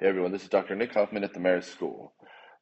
Hey everyone, this is Dr. Nick Hoffman at the Marist School.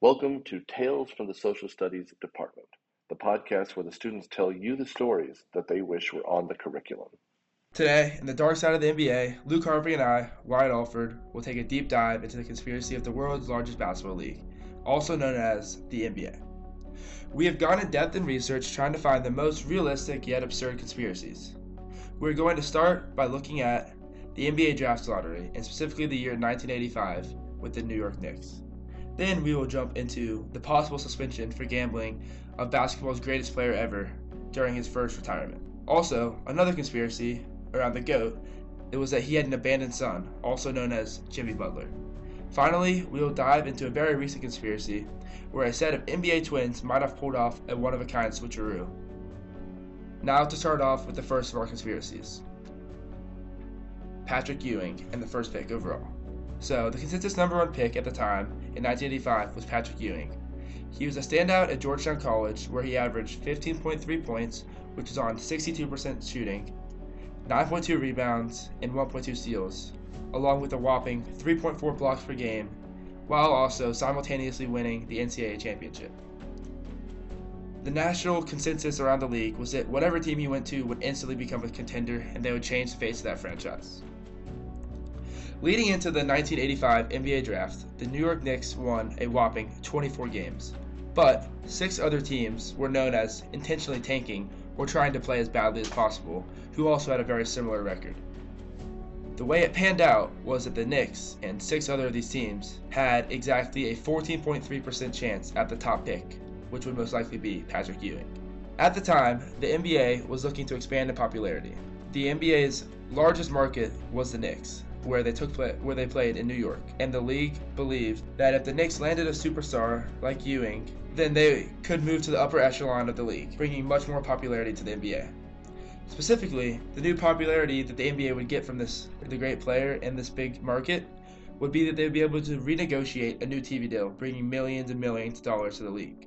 Welcome to Tales from the Social Studies Department, the podcast where the students tell you the stories that they wish were on the curriculum. Today, in the dark side of the NBA, Luke Harpring and I, Wyatt Alford, will take a deep dive into the conspiracy of the world's largest basketball league, also known as the NBA. We have gone in depth in research trying to find the most realistic yet absurd conspiracies. We're going to start by looking at the NBA draft lottery, and specifically the year 1985 with the New York Knicks. Then we will jump into the possible suspension for gambling of basketball's greatest player ever during his first retirement. Also, another conspiracy around the GOAT, it was that he had an abandoned son, also known as Jimmy Butler. Finally, we will dive into a very recent conspiracy where a set of NBA twins might have pulled off a one of a kind switcheroo. Now, to start off with the first of our conspiracies Patrick Ewing and the first pick overall. So, the consensus number one pick at the time in 1985 was Patrick Ewing. He was a standout at Georgetown College where he averaged 15.3 points, which is on 62% shooting, 9.2 rebounds, and 1.2 steals, along with a whopping 3.4 blocks per game, while also simultaneously winning the NCAA championship. The national consensus around the league was that whatever team he went to would instantly become a contender and they would change the face of that franchise. Leading into the 1985 NBA draft, the New York Knicks won a whopping 24 games. But six other teams were known as intentionally tanking or trying to play as badly as possible, who also had a very similar record. The way it panned out was that the Knicks and six other of these teams had exactly a 14.3% chance at the top pick, which would most likely be Patrick Ewing. At the time, the NBA was looking to expand in popularity. The NBA's largest market was the Knicks, where they took play, where they played in New York, and the league believed that if the Knicks landed a superstar like Ewing, then they could move to the upper echelon of the league, bringing much more popularity to the NBA. Specifically, the new popularity that the NBA would get from this the great player in this big market would be that they would be able to renegotiate a new TV deal, bringing millions and millions of dollars to the league.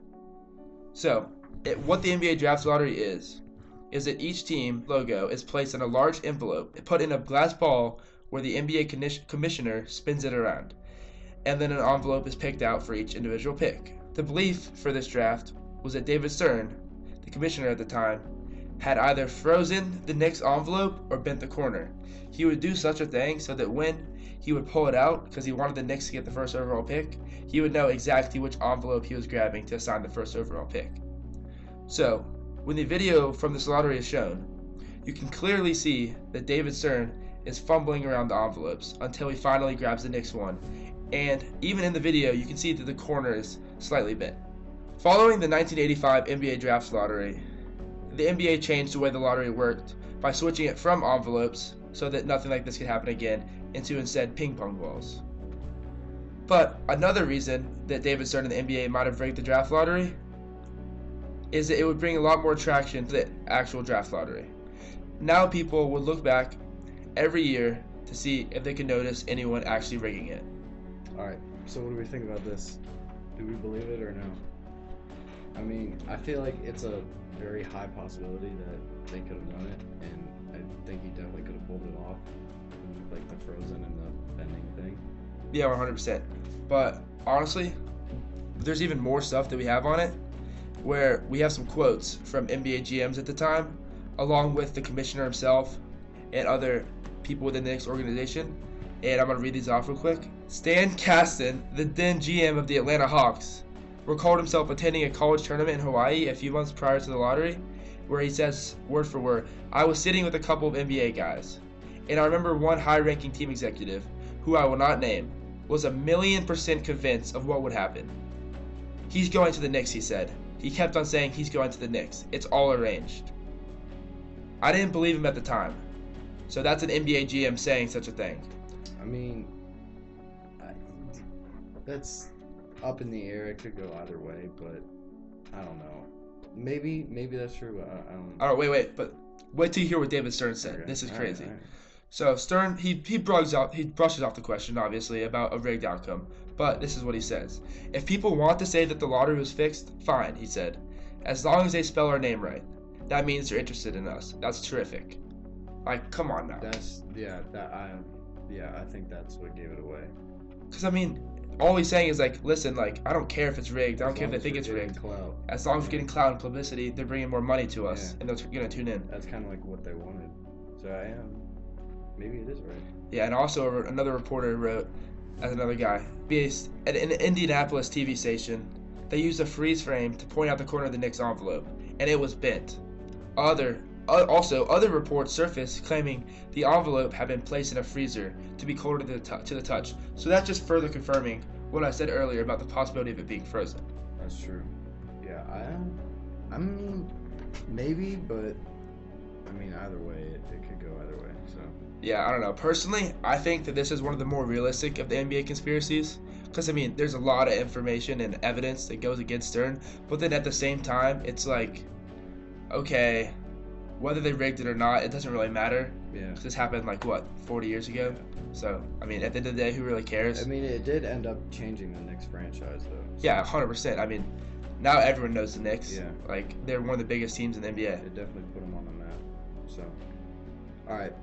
So, it, what the NBA draft lottery is, is that each team logo is placed in a large envelope, put in a glass ball where the NBA commissioner spins it around, and then an envelope is picked out for each individual pick. The belief for this draft was that David Stern, the commissioner at the time, had either frozen the Knicks envelope or bent the corner. He would do such a thing so that when he would pull it out because he wanted the Knicks to get the first overall pick, he would know exactly which envelope he was grabbing to assign the first overall pick. So, when the video from this lottery is shown, you can clearly see that David Stern is fumbling around the envelopes until he finally grabs the next one. And even in the video, you can see that the corner is slightly bent. Following the 1985 NBA Draft Lottery, the NBA changed the way the lottery worked by switching it from envelopes so that nothing like this could happen again into instead ping pong balls. But another reason that David Stern and the NBA might have rigged the draft lottery is that it would bring a lot more traction to the actual draft lottery. Now people would look back every year to see if they can notice anyone actually rigging it. All right. So what do we think about this? Do we believe it or no? I mean, I feel like it's a very high possibility that they could have done it, and I think he definitely could have pulled it off, like the frozen and the bending thing. Yeah, 100%. But honestly, there's even more stuff that we have on it, where we have some quotes from NBA GMs at the time, along with the commissioner himself and other people within the Knicks organization. And I'm going to read these off real quick. Stan Kasten, the then GM of the Atlanta Hawks, recalled himself attending a college tournament in Hawaii a few months prior to the lottery, where he says, word for word, I was sitting with a couple of NBA guys. And I remember one high ranking team executive, who I will not name, was a million percent convinced of what would happen. He's going to the Knicks, he said. He kept on saying he's going to the Knicks. It's all arranged. I didn't believe him at the time. So that's an NBA GM saying such a thing. I mean, I, that's up in the air. It could go either way, but I don't know. Maybe, maybe that's true. I, I don't. All right, wait, wait, but wait till you hear what David Stern said. Okay. This is crazy. All right, all right. So Stern, he he brushes off he brushes off the question, obviously, about a rigged outcome. But this is what he says: If people want to say that the lottery was fixed, fine, he said. As long as they spell our name right, that means they're interested in us. That's terrific. Like, come on now. That's yeah. That I yeah. I think that's what gave it away. Because I mean, all he's saying is like, listen, like I don't care if it's rigged. I don't As care if they think it's rigged. Clout. As long as we're getting clout and publicity, they're bringing more money to us, Yeah. and they're gonna tune in. That's kind of like what they wanted. So I am. Maybe it is right. Yeah, and also another reporter wrote, as another guy, based at an Indianapolis TV station, they used a freeze frame to point out the corner of the Knicks envelope, and it was bent. Other also other reports surfaced claiming the envelope had been placed in a freezer to be colder to the, tou- to the touch. So that's just further confirming what I said earlier about the possibility of it being frozen. That's true. Yeah, I. I mean, maybe, but I mean, either way, it, it could go either way. So Yeah, I don't know. Personally, I think that this is one of the more realistic of the NBA conspiracies. Because, I mean, there's a lot of information and evidence that goes against Stern. But then at the same time, it's like, okay, whether they rigged it or not, it doesn't really matter. yeah. This happened, like, what, 40 years ago? So, I mean, at the end of the day, who really cares? I mean, it did end up changing the Knicks franchise, though. so yeah, 100%. I mean, now everyone knows the Knicks. Yeah. Like, they're one of the biggest teams in the NBA. It definitely put them on the map. So, all right,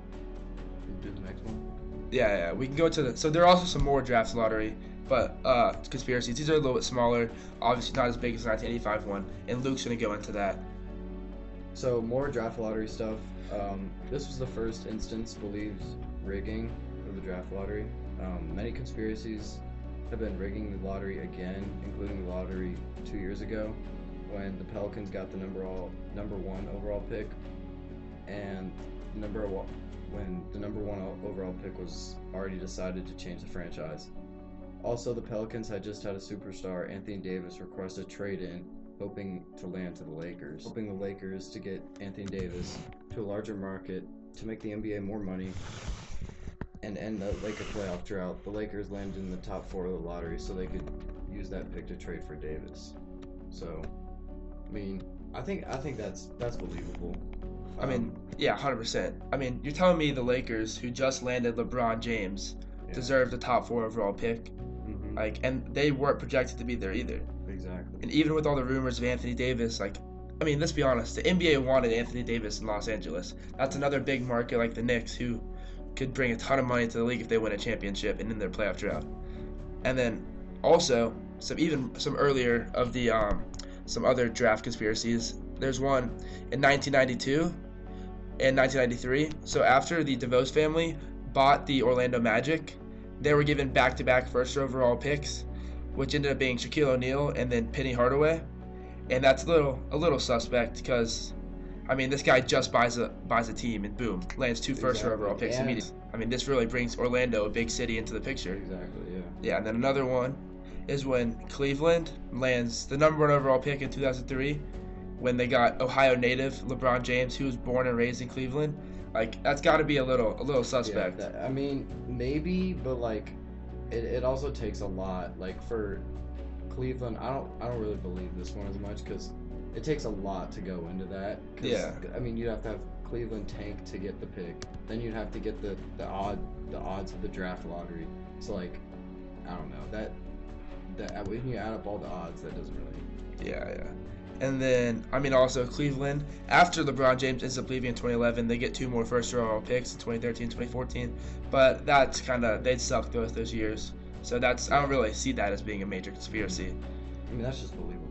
do the next one. Yeah, yeah. We can go to the. So there are also some more drafts lottery, but uh, conspiracies. These are a little bit smaller. Obviously, not as big as the 1985 one. And Luke's gonna go into that. So more draft lottery stuff. Um, this was the first instance believes rigging of the draft lottery. Um, many conspiracies have been rigging the lottery again, including the lottery two years ago, when the Pelicans got the number all number one overall pick, and number when the number one overall pick was already decided to change the franchise. Also, the Pelicans had just had a superstar, Anthony Davis, request a trade in hoping to land to the Lakers. Hoping the Lakers to get Anthony Davis to a larger market to make the NBA more money and end the Laker playoff drought. The Lakers landed in the top four of the lottery so they could use that pick to trade for Davis. So, I mean, I think I think that's that's believable. I mean, yeah, 100%. I mean, you're telling me the Lakers, who just landed LeBron James, yeah. deserve the top four overall pick, Mhm, like, and they weren't projected to be there either. Exactly. And even with all the rumors of Anthony Davis, like, I mean, let's be honest, the NBA wanted Anthony Davis in Los Angeles. That's another big market like the Knicks, who could bring a ton of money to the league if they win a championship and in their playoff drought. And then also some even some earlier of the um, some other draft conspiracies. There's one in 1992 and 1993. So after the DeVos family bought the Orlando Magic, they were given back-to-back first overall picks, which ended up being Shaquille O'Neal and then Penny Hardaway. And that's a little a little suspect because I mean this guy just buys a buys a team and boom lands two first Exactly. overall picks And- immediately. I mean this really brings Orlando, a big city, into the picture. Exactly. Yeah. Yeah, and then another one is when Cleveland lands the number one overall pick in 2003 when they got Ohio native LeBron James, who was born and raised in Cleveland. Like that's got to be a little a little suspect. Yeah, that- I mean, maybe, but like, it, it also takes a lot. Like for Cleveland, I don't I don't really believe this one as much because it takes a lot to go into that. Yeah. I mean, you'd have to have Cleveland tank to get the pick. Then you'd have to get the the odd the odds of the draft lottery. So like, I don't know that that when you add up all the odds, that doesn't really. Yeah, yeah. And then, I mean, also Cleveland, after LeBron James ends up leaving in 2011, they get two more first overall picks in 2013 2014. But that's kind of, they'd suck both those years. So that's, I don't really see that as being a major conspiracy. I mean, that's just believable.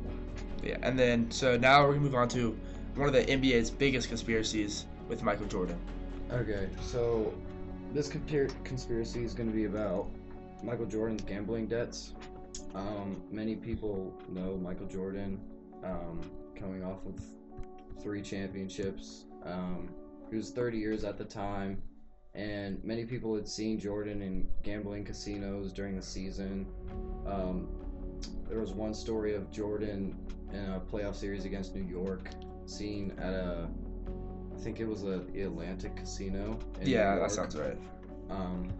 Yeah, and then, so now we're going to move on to one of the NBA's biggest conspiracies with Michael Jordan. Okay, so this conspiracy is going to be about Michael Jordan's gambling debts. Um, many people know Michael Jordan um, coming off of three championships. Um, he was 30 years at the time, and many people had seen Jordan in gambling casinos during the season. Um, there was one story of Jordan in a playoff series against New York, seen at a I think it was a the Atlantic Casino. in Yeah, that sounds right. Um,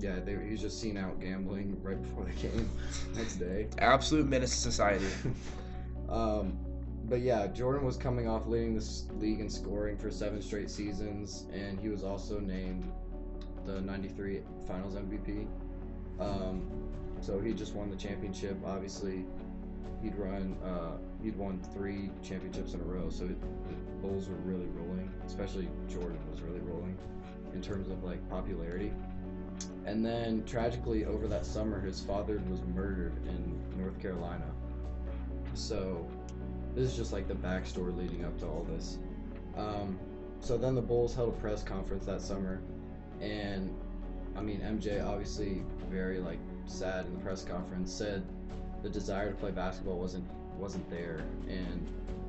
yeah, they, he was just seen out gambling right before the game next day. Absolute menace to society. um, but yeah, Jordan was coming off leading this league in scoring for seven straight seasons, and he was also named the '93 Finals MVP. Um, so he just won the championship. Obviously, he'd run. Uh, he'd won three championships in a row. So it, the Bulls were really rolling. Especially Jordan was really rolling in terms of like popularity. and then tragically over that summer, his father was murdered in North Carolina. So this is just like the backstory leading up to all this. Um, so then the Bulls held a press conference that summer, and I mean MJ obviously very like sad in the press conference said the desire to play basketball wasn't wasn't there and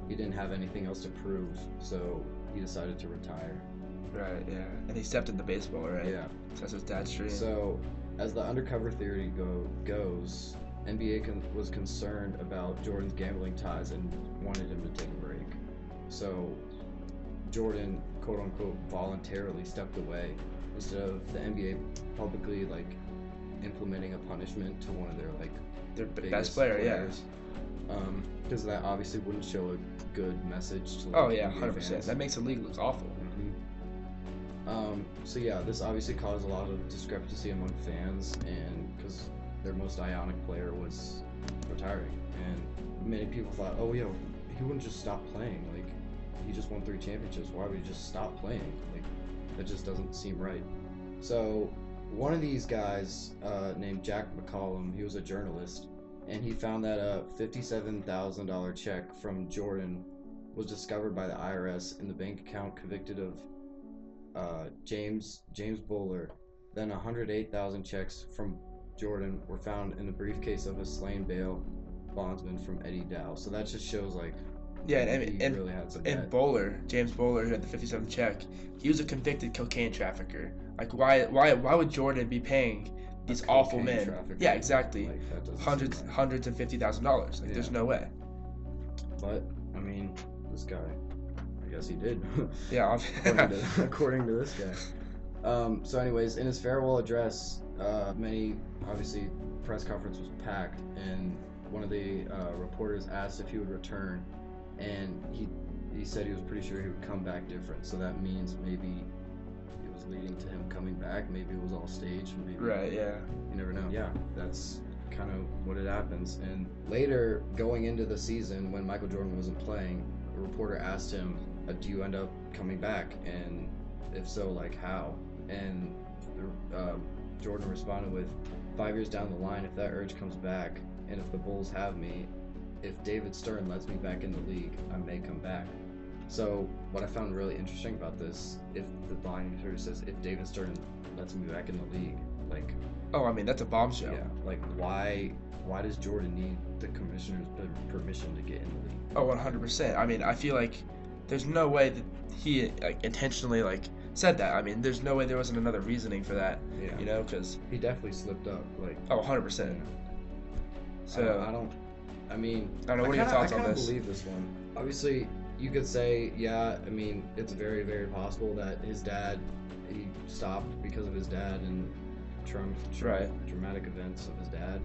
he didn't have anything else to prove, so he decided to retire. Right, yeah. And he stepped into baseball, right? Yeah. That's his dad's dream. So, as the undercover theory go goes, NBA con- was concerned about Jordan's gambling ties and wanted him to take a break. So, Jordan, quote unquote, voluntarily stepped away instead of the NBA publicly like implementing a punishment to one of their like Their best player, players. Um, because that obviously wouldn't show a good message to. Like, Oh yeah, hundred percent. That makes the league look awful. Mhm. Um, so yeah, this obviously caused a lot of discrepancy among fans, and because their most ionic player was retiring, and many people thought, oh yeah, he wouldn't just stop playing. Like he just won three championships. Why would he just stop playing? Like that just doesn't seem right. So one of these guys uh, named Jack McCallum, he was a journalist, and he found that a fifty-seven thousand dollar check from Jordan was discovered by the IRS in the bank account convicted of uh, James James Bouler. Then 108,000 checks from Jordan were found in the briefcase of a slain bail bondsman from Eddie Dow. So that just shows like Yeah, and and, really had some and. Bouler, James Bouler, who had the 57th check, he was a convicted cocaine trafficker. Like, why, why, why would Jordan be paying these awful men? Yeah, exactly. Like, that doesn't seem hundreds, hundreds and fifty thousand dollars. Like, there's no way. But I mean, this guy, I guess he did. Yeah, according, to, according to this guy. Um, so, anyways, in his farewell address, uh, many obviously press conference was packed, and one of the uh, reporters asked if he would return, and he he said he was pretty sure he would come back different. So that means maybe it was leading to him coming back. Maybe it was all staged. Maybe right. Yeah. you never know. Yeah, that's kind of what it happens. And later, going into the season, when Michael Jordan wasn't playing, a reporter asked him, uh, "Do you end up coming back? And if so, like how?" And uh, Jordan responded with, five years down the line, if that urge comes back, and if the Bulls have me, if David Stern lets me back in the league, I may come back." So what I found really interesting about this, if the line sort of says, "If David Stern lets me back in the league," like Oh, I mean, that's a bombshell. yeah, like why why does Jordan need the commissioner's permission to get in the league? Oh, 100%. I mean, I feel like there's no way that he like intentionally like said that. I mean, there's no way there wasn't another reasoning for that. Yeah, You know, because he definitely slipped up. Like, oh, 100%. so I don't, I don't. I mean, I don't know. What are your kinda- thoughts I on kinda this? believe this one. Obviously, you could say, yeah. I mean, it's very, very possible that his dad he stopped because of his dad and Trump Right. dramatic events of his dad.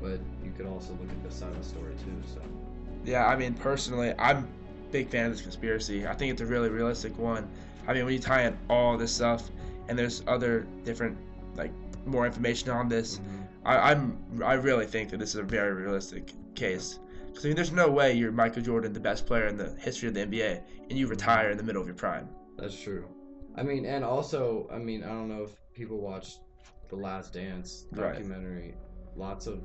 But you could also look at this side of the story too. So Yeah, I mean, personally, I'm big fan of this conspiracy. I think it's a really realistic one. I mean, when you tie in all this stuff, and there's other different, like, more information on this, mm-hmm. I, I'm I really think that this is a very realistic case. Because I mean, there's no way you're Michael Jordan, the best player in the history of the NBA, and you retire in the middle of your prime. That's true. I mean, and also, I mean, I don't know if people watched the Last Dance documentary. Right. documentary. Lots of,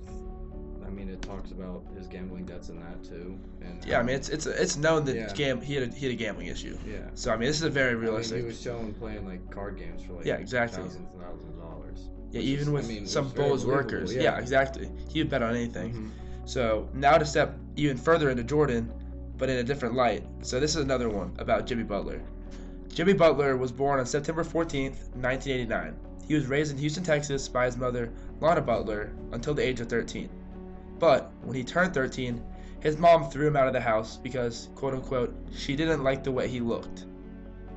I mean, it talks about his gambling debts in that too. And Yeah, I mean, it's it's it's known that Yeah. gam- he had a, he had a gambling issue. yeah. So I mean, this is a very I mean, realistic. he was shown playing like card games for like Yeah, exactly. thousands and thousands of dollars. yeah, even is- I with mean, some Bulls workers. yeah. Yeah. exactly. He would bet on anything. Mhm. So now to step even further into Jordan, but in a different light. So this is another one about Jimmy Butler. Jimmy Butler was born on September 14th, 1989. He was raised in Houston, Texas by his mother, Londa Butler, until the age of 13. But when he turned 13, his mom threw him out of the house because, quote unquote, she didn't like the way he looked.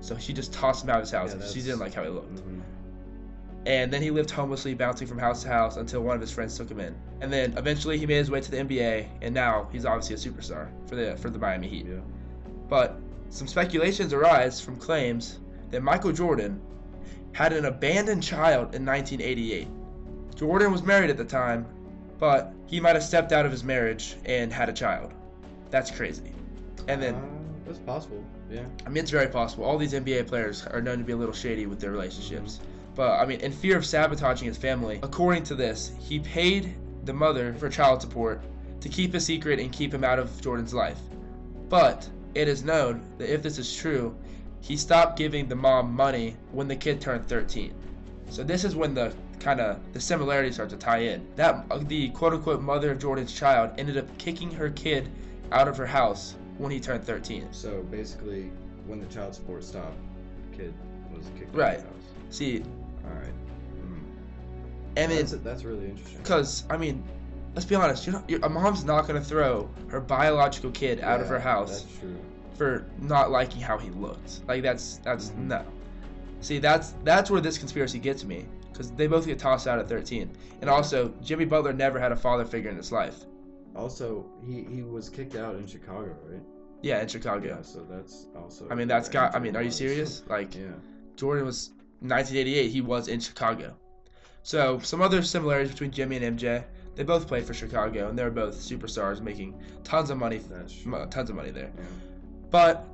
So she just tossed him out of his house Yeah, she didn't like how he looked. Mhm. And then he lived homelessly, bouncing from house to house until one of his friends took him in. And then eventually he made his way to the NBA, and now he's obviously a superstar for the for the Miami Heat. Yeah. But some speculations arise from claims that Michael Jordan had an abandoned child in 1988. Jordan was married at the time, but he might have stepped out of his marriage and had a child. That's crazy. And then, Uh, that's possible. Yeah. I mean, it's very possible. All these NBA players are known to be a little shady with their relationships. But I mean, in fear of sabotaging his family, according to this, he paid the mother for child support to keep a secret and keep him out of Jordan's life. But it is known that if this is true, he stopped giving the mom money when the kid turned 13. So this is when the kind of the similarities start to tie in. That the quote unquote mother of Jordan's child ended up kicking her kid out of her house when he turned 13. So basically, when the child support stopped, the kid was kicked Right. out of the house. See, All right. Mm. and that's, it's that's really interesting. because I mean, let's be honest. You know, a mom's not gonna throw her biological kid out of her house for not liking how he looked. Like that's that's Mhm. no. See, that's that's where this conspiracy gets me because they both get tossed out at 13, and also Jimmy Butler never had a father figure in his life. Also, he he was kicked out in Chicago, right? Yeah, in Chicago. Yeah. So that's also. I mean, that's got. I mean, are you serious? Like Yeah. Jordan was 1988. He was in Chicago. So some other similarities between Jimmy and MJ. They both played for Chicago, and they were both superstars, making tons of money, That's true. m- tons of money there. Yeah. But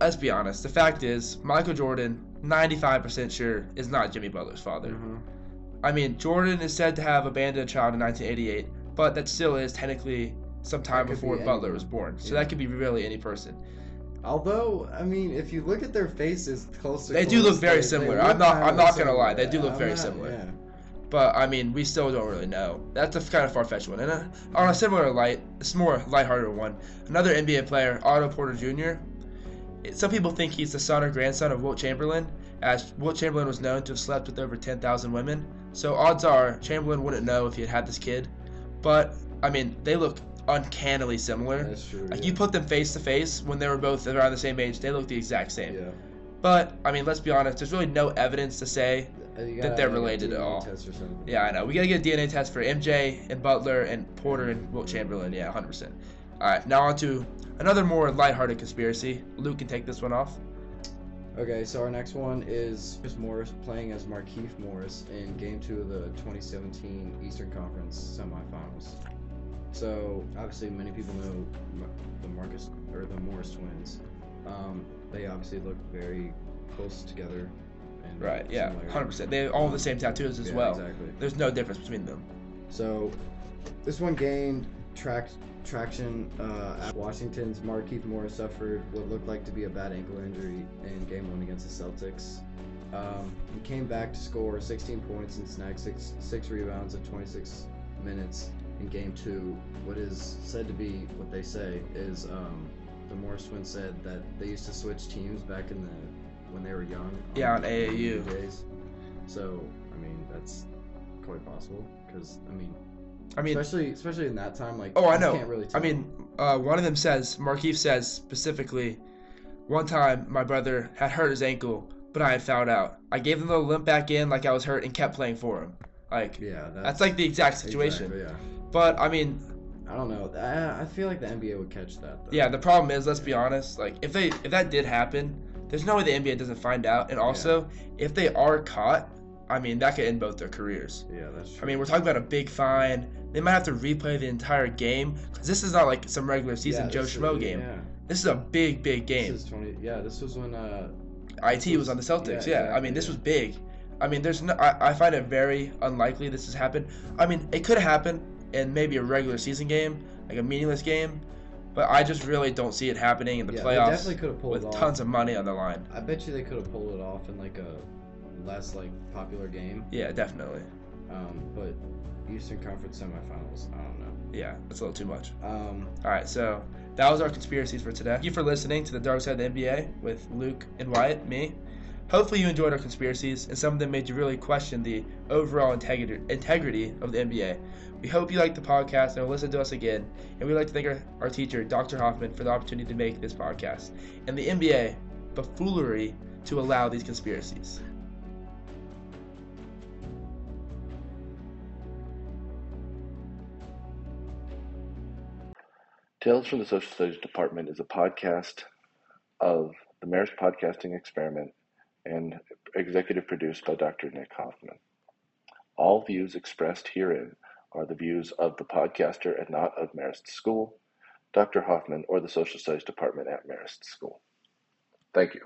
let's be honest. The fact is, Michael Jordan, 95% sure, is not Jimmy Butler's father. Mhm. I mean, Jordan is said to have abandoned a child in 1988, but that still is technically some time before be Butler was born. So Yeah. that could be really any person. Although, I mean, if you look at their faces close to They do look very they- they similar. look I'm not- I'm not gonna lie, they do look I'm very not- similar. Yeah. But I mean, we still don't really know. That's a kind of far fetched one. And uh, on a similar light, it's more lighthearted one. Another NBA player, Otto Porter Jr. Some people think he's the son or grandson of Wilt Chamberlain, as Wilt Chamberlain was known to have slept with over 10,000 women. So odds are Chamberlain wouldn't know if he had had this kid. But I mean, they look uncannily similar. That's true. Like yeah. you put them face to face when they were both around the same age, they look the exact same. Yeah. But I mean, let's be honest. There's really no evidence to say that they're have, like, a related at all. Test or something. Yeah, I know. We gotta get a DNA test for MJ and Butler and Porter and Wilt Chamberlain. Yeah, 100%. All right, now on to another more lighthearted conspiracy. Luke can take this one off. Okay, so our next one is Chris Morris playing as Markieff Morris in Game Two of the 2017 Eastern Conference Semifinals. So obviously, many people know the Marcus or the Morris twins. Um, they obviously look very close together. And Right, yeah, 100%. They all have the same tattoos as Yeah, well. Exactly. There's no difference between them. So, this one gained track, traction uh, at Washington's Markieff Morris suffered what looked like to be a bad ankle injury in Game One against the Celtics. Um, he came back to score 16 points and snagged six six rebounds in 26 minutes in Game Two. What is said to be what they say is um, the Morris twins said that they used to switch teams back in the when they were young. Yeah, on AAU. days. So I mean that's quite possible because I mean I mean, especially especially in that time, like oh, I know. Can't really I mean, uh, one of them says, Markieff says specifically, one time my brother had hurt his ankle, but I had fouled out. I gave him the limp back in like I was hurt and kept playing for him. Like, yeah, that's, that's like the exact situation. Exactly, yeah, But I mean, I don't know. I, I feel like the NBA would catch that. Though. Yeah, the problem is, let's be honest. Like, if they if that did happen, there's no way the NBA doesn't find out. And also, if they are caught, I mean, that could end both their careers. yeah, that's true. I mean, we're talking about a big fine. They might have to replay the entire game because this is not like some regular season Yeah, Joe Schmo game. Yeah, This is a big, big game. This is twenty. Yeah, this was when. Uh, IT this was on the Celtics. yeah, Yeah, I mean, this was big. I mean, there's no. I, I find it very unlikely this has happened. I mean, it could happen in maybe a regular season game, like a meaningless game, but I just really don't see it happening in the yeah, they playoffs definitely could have pulled with it off. tons of money on the line. I bet you they could have pulled it off in like a less like popular game. Yeah, definitely. Um, but Eastern Conference semifinals, I don't know. Yeah, that's a little too much. Um, All right, so that was our conspiracies for today. Thank you for listening to the Dark Side of the NBA with Luke and Wyatt, me. Hopefully, you enjoyed our conspiracies, and some of them made you really question the overall integrity integrity of the NBA. We hope you liked the podcast and will listen to us again. And we'd like to thank our, our teacher, Dr. Hoffman, for the opportunity to make this podcast, and the NBA buffoonery to allow these conspiracies. Tales from the Social Studies Department is a podcast of the Marist Podcasting Experiment and executive produced by Dr. Nick Hoffman. All views expressed herein are the views of the podcaster and not of Marist School, Dr. Hoffman, or the Social Studies Department at Marist School. Thank you.